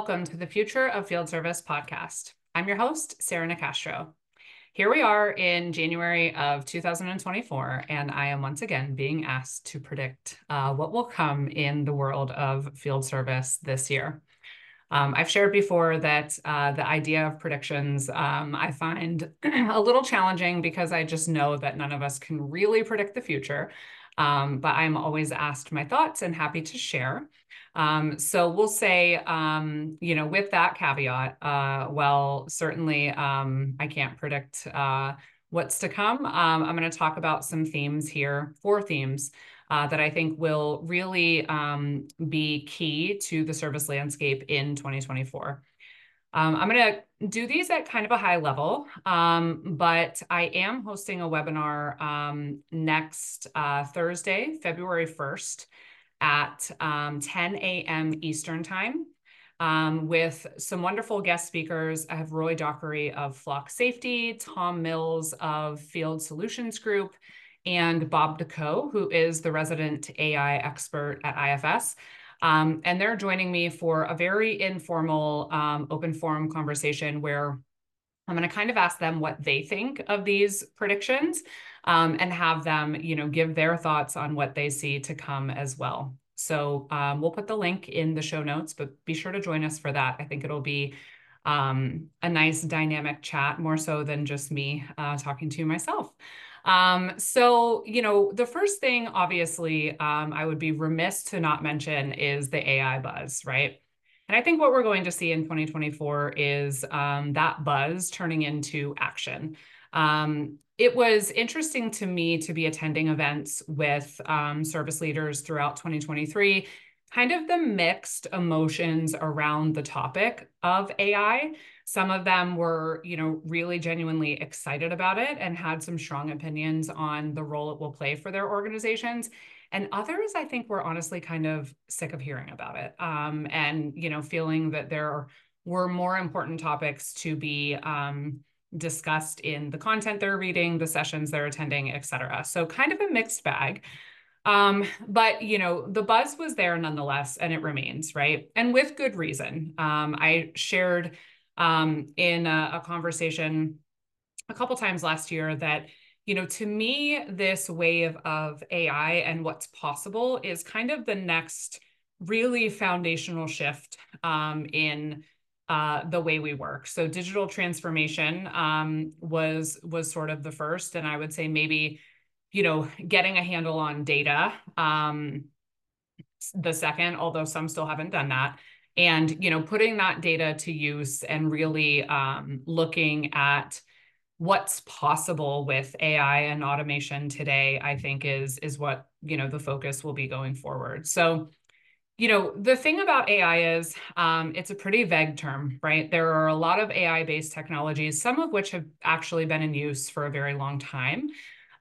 Welcome to the Future of Field Service podcast. I'm your host, Sarah Nicastro. Here we are in January of 2024, and I am once again being asked to predict uh, what will come in the world of field service this year. Um, I've shared before that uh, the idea of predictions um, I find a little challenging because I just know that none of us can really predict the future. Um, but I'm always asked my thoughts and happy to share. Um, so we'll say, um, you know, with that caveat, uh, well, certainly um, I can't predict uh, what's to come. Um, I'm going to talk about some themes here, four themes uh, that I think will really um, be key to the service landscape in 2024. Um, I'm going to do these at kind of a high level, um, but I am hosting a webinar um, next uh, Thursday, February 1st at um, 10 a.m. Eastern Time. Um, with some wonderful guest speakers. I have Roy Dockery of Flock Safety, Tom Mills of Field Solutions Group, and Bob De Caux, who is the resident AI expert at IFS. Um, and they're joining me for a very informal um, open forum conversation where I'm going to kind of ask them what they think of these predictions um, and have them, you know, give their thoughts on what they see to come as well. So um, we'll put the link in the show notes, but be sure to join us for that. I think it'll be um, a nice dynamic chat, more so than just me uh, talking to myself. Um, so, you know, the first thing, obviously, um, I would be remiss to not mention is the AI buzz, right? And I think what we're going to see in 2024 is um, that buzz turning into action. Um, it was interesting to me to be attending events with um, service leaders throughout 2023 kind of the mixed emotions around the topic of AI. Some of them were, you know, really genuinely excited about it and had some strong opinions on the role it will play for their organizations. And others, I think, were honestly kind of sick of hearing about it um, and, you know, feeling that there were more important topics to be um, discussed in the content they're reading, the sessions they're attending, et cetera. So kind of a mixed bag. Um, but you know, the buzz was there nonetheless, and it remains, right? And with good reason. Um, I shared um, in a, a conversation a couple times last year that you know to me this wave of ai and what's possible is kind of the next really foundational shift um, in uh, the way we work. So digital transformation um, was was sort of the first and i would say maybe you know getting a handle on data um, the second although some still haven't done that and you know putting that data to use and really um, looking at what's possible with ai and automation today i think is is what you know the focus will be going forward. So you know the thing about ai is um, it's a pretty vague term right there are a lot of ai based technologies some of which have actually been in use for a very long time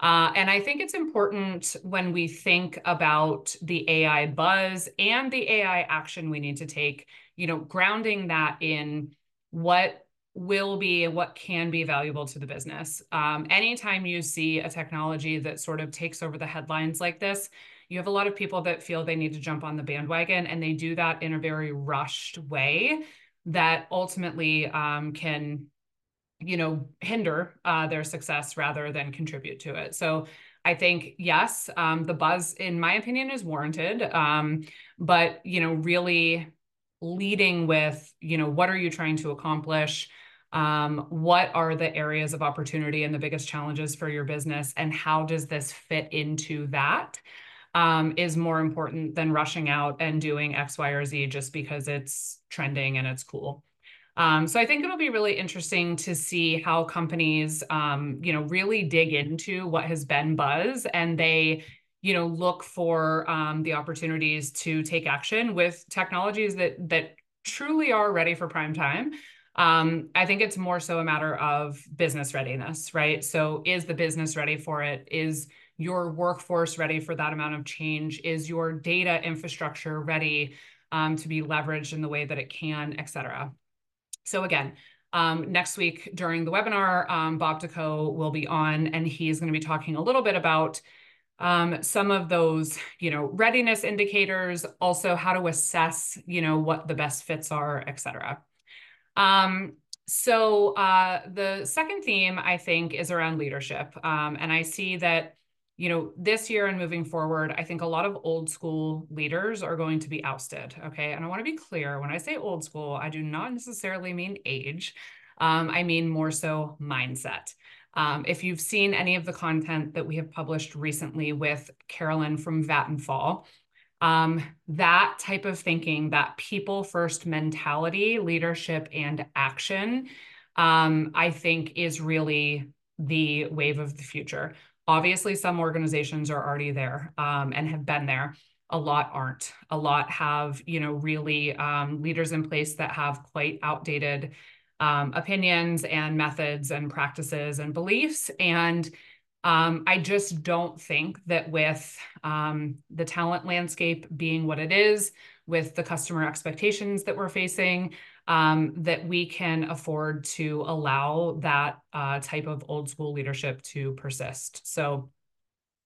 uh, and I think it's important when we think about the AI buzz and the AI action we need to take, you know, grounding that in what will be and what can be valuable to the business. Um, anytime you see a technology that sort of takes over the headlines like this, you have a lot of people that feel they need to jump on the bandwagon and they do that in a very rushed way that ultimately um, can you know hinder uh, their success rather than contribute to it. So i think yes um, the buzz in my opinion is warranted um, but you know really leading with you know what are you trying to accomplish? Um, what are the areas of opportunity and the biggest challenges for your business and how does this fit into that um, is more important than rushing out and doing x y or z just because it's trending and it's cool um, so I think it'll be really interesting to see how companies, um, you know, really dig into what has been buzz and they, you know, look for um, the opportunities to take action with technologies that that truly are ready for prime time. Um, I think it's more so a matter of business readiness, right? So is the business ready for it? Is your workforce ready for that amount of change? Is your data infrastructure ready um, to be leveraged in the way that it can, et cetera? So again, um, next week during the webinar, um, Bob De Caux will be on, and he's going to be talking a little bit about um, some of those, you know, readiness indicators, also how to assess, you know, what the best fits are, et cetera. Um, so uh, the second theme, I think, is around leadership. Um, and I see that, you know, this year and moving forward, I think a lot of old school leaders are going to be ousted. Okay. And I want to be clear when I say old school, I do not necessarily mean age. Um, I mean more so mindset. Um, if you've seen any of the content that we have published recently with Carolyn from Vattenfall, um, that type of thinking, that people first mentality, leadership, and action, um, I think is really the wave of the future. Obviously, some organizations are already there um, and have been there. A lot aren't. A lot have, you know, really um, leaders in place that have quite outdated um, opinions and methods and practices and beliefs. And um, I just don't think that with um, the talent landscape being what it is, with the customer expectations that we're facing, um, that we can afford to allow that uh, type of old school leadership to persist. So,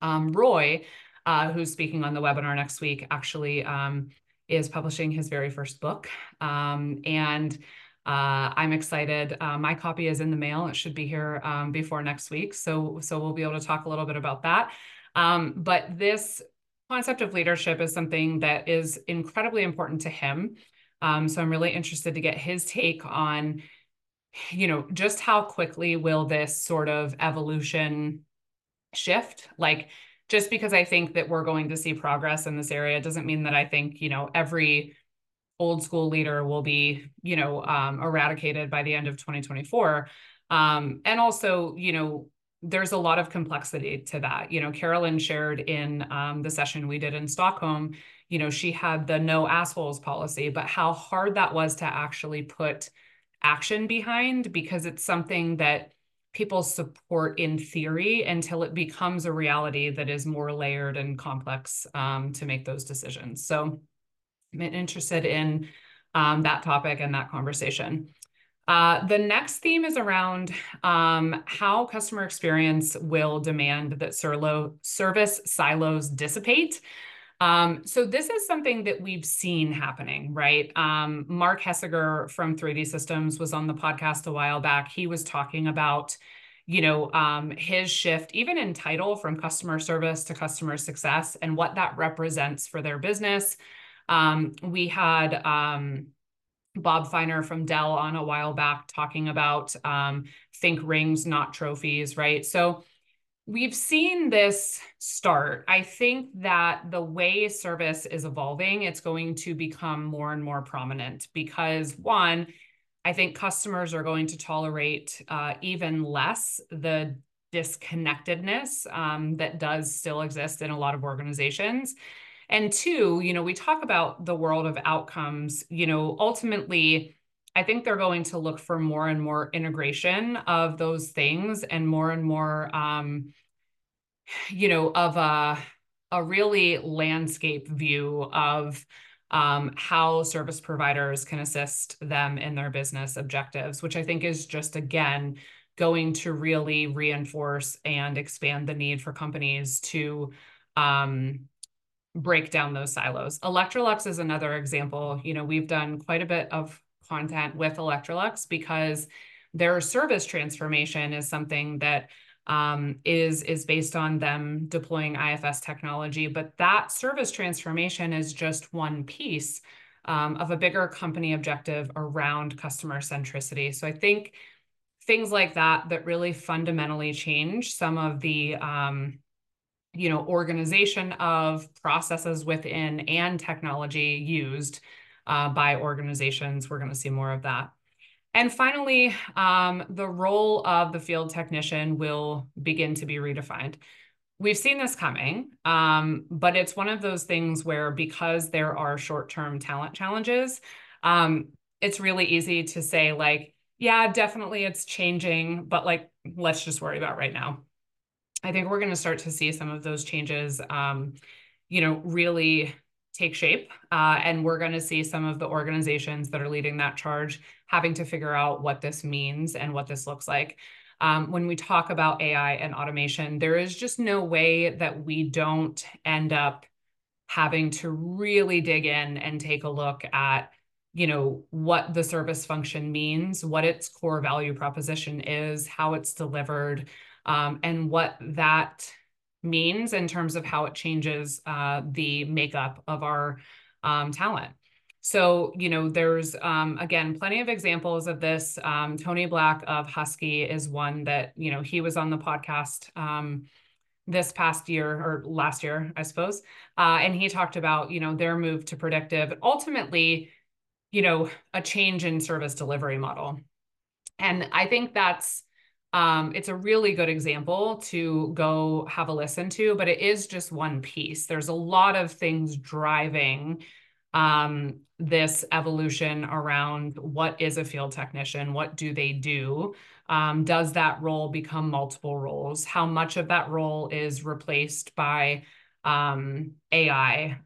um, Roy, uh, who's speaking on the webinar next week, actually um, is publishing his very first book. Um, and uh, I'm excited. Uh, my copy is in the mail. It should be here um, before next week. So, so we'll be able to talk a little bit about that. Um, but this concept of leadership is something that is incredibly important to him. Um, so I'm really interested to get his take on, you know, just how quickly will this sort of evolution shift? Like, just because I think that we're going to see progress in this area doesn't mean that I think, you know, every old school leader will be, you know, um, eradicated by the end of 2024. Um, and also, you know, there's a lot of complexity to that. You know, Carolyn shared in um, the session we did in Stockholm, you know, she had the no assholes policy, but how hard that was to actually put action behind because it's something that people support in theory until it becomes a reality that is more layered and complex um, to make those decisions. So, I'm interested in um, that topic and that conversation. Uh, the next theme is around um, how customer experience will demand that service silos dissipate. Um, so this is something that we've seen happening, right? Um, Mark Hessiger from 3D Systems was on the podcast a while back. He was talking about, you know, um, his shift, even in title from customer service to customer success and what that represents for their business. Um, we had um, Bob Feiner from Dell on a while back talking about um, think rings, not trophies, right? So we've seen this start. I think that the way service is evolving, it's going to become more and more prominent because one, I think customers are going to tolerate uh, even less the disconnectedness um, that does still exist in a lot of organizations. And two, you know, we talk about the world of outcomes, you know, ultimately, I think they're going to look for more and more integration of those things and more and more, um, you know, of a, a really landscape view of um, how service providers can assist them in their business objectives, which I think is just, again, going to really reinforce and expand the need for companies to um, break down those silos. Electrolux is another example. You know, we've done quite a bit of content with Electrolux because their service transformation is something that um, is is based on them deploying IFS technology. But that service transformation is just one piece um, of a bigger company objective around customer centricity. So I think things like that that really fundamentally change some of the um, you know, organization of processes within and technology used uh, by organizations. We're going to see more of that. And finally, um, the role of the field technician will begin to be redefined. We've seen this coming, um, but it's one of those things where because there are short-term talent challenges, um, it's really easy to say like, yeah, definitely it's changing, but like, let's just worry about right now. I think we're going to start to see some of those changes, um, you know, really take shape. Uh, and we're going to see some of the organizations that are leading that charge having to figure out what this means and what this looks like. um, when we talk about AI and automation, there is just no way that we don't end up having to really dig in and take a look at you know what the service function means what its core value proposition is how it's delivered um, and what that means in terms of how it changes uh, the makeup of our um, talent. So you know there's um, again plenty of examples of this. Um, tony black of husky is one that you know he was on the podcast um, this past year or last year, I suppose. Uh, and he talked about, you know, their move to predictive, ultimately, you know, a change in service delivery model. And I think that's um, it's a really good example to go have a listen to, but it is just one piece. There's a lot of things driving um, this evolution around what is a field technician, what do they do, um, does that role become multiple roles? How much of that role is replaced by um, AI?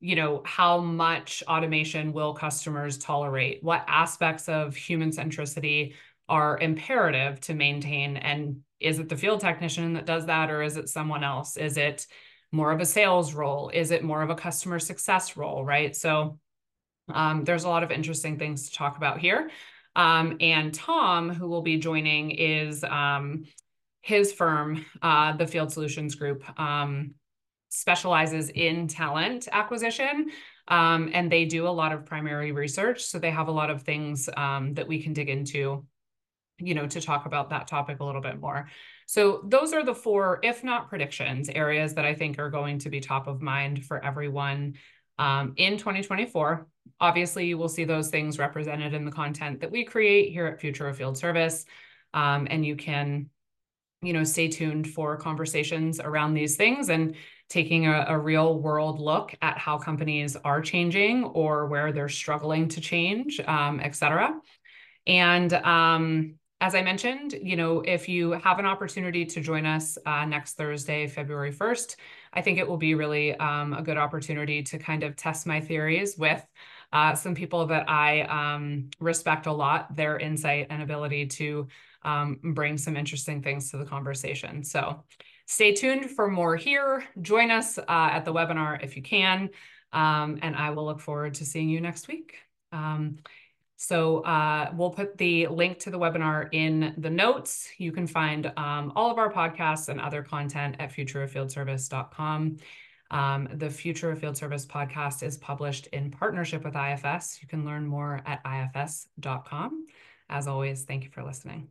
You know, how much automation will customers tolerate? What aspects of human centricity are imperative to maintain? And is it the field technician that does that, or is it someone else? Is it more of a sales role? Is it more of a customer success role? Right. So um, there's a lot of interesting things to talk about here. Um, and Tom, who will be joining, is um, his firm, uh, the Field Solutions Group, um, specializes in talent acquisition. Um, and they do a lot of primary research. So they have a lot of things um, that we can dig into, you know, to talk about that topic a little bit more. So those are the four, if not predictions, areas that I think are going to be top of mind for everyone um, in 2024. Obviously, you will see those things represented in the content that we create here at Future of Field Service. Um, and you can, you know, stay tuned for conversations around these things and taking a, a real world look at how companies are changing or where they're struggling to change, um, et cetera. And um, as I mentioned, you know, if you have an opportunity to join us uh, next Thursday, February 1st, I think it will be really um, a good opportunity to kind of test my theories with uh, some people that I um, respect a lot, their insight and ability to um, bring some interesting things to the conversation. So stay tuned for more here. Join us uh, at the webinar if you can, um, and I will look forward to seeing you next week. Um, so uh, we'll put the link to the webinar in the notes. You can find um, all of our podcasts and other content at futureoffieldservice.com. Um, the Future of Field Service podcast is published in partnership with IFS. You can learn more at ifs.com. As always, thank you for listening.